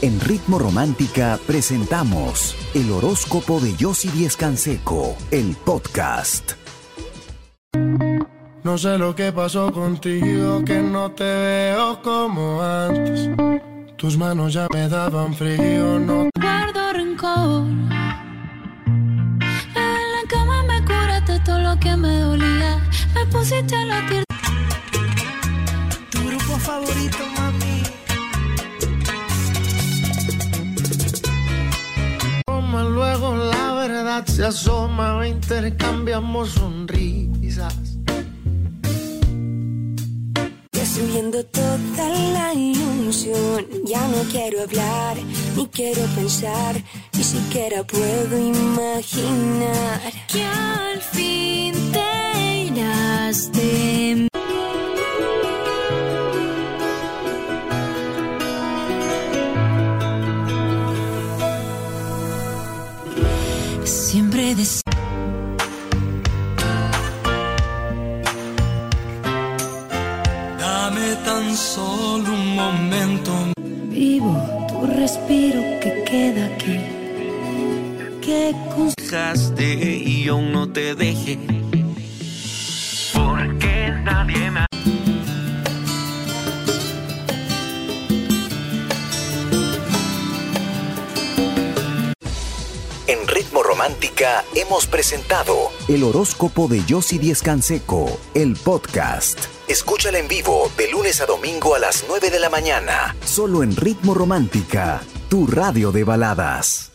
En Ritmo Romántica presentamos el horóscopo de Yossi Díez Canseco, el podcast. No sé lo que pasó contigo, que no te veo como antes. Tus manos ya me daban frío, no guardo rencor. En la cama me curaste todo lo que me dolía. Me pusiste a latir. tu grupo favorito, mami. Se asoma, intercambiamos sonrisas. Destruyendo toda la ilusión. Ya no quiero hablar, ni quiero pensar, ni siquiera puedo imaginar. Siempre des Dame tan solo un momento. vivo tu respiro que queda aquí. Que con dejaste y yo no te dejé. Romántica hemos presentado el horóscopo de Yossi Díez Canseco, el podcast. Escúchala en vivo de lunes a domingo a las 9 de la mañana, solo en Ritmo Romántica, tu radio de baladas.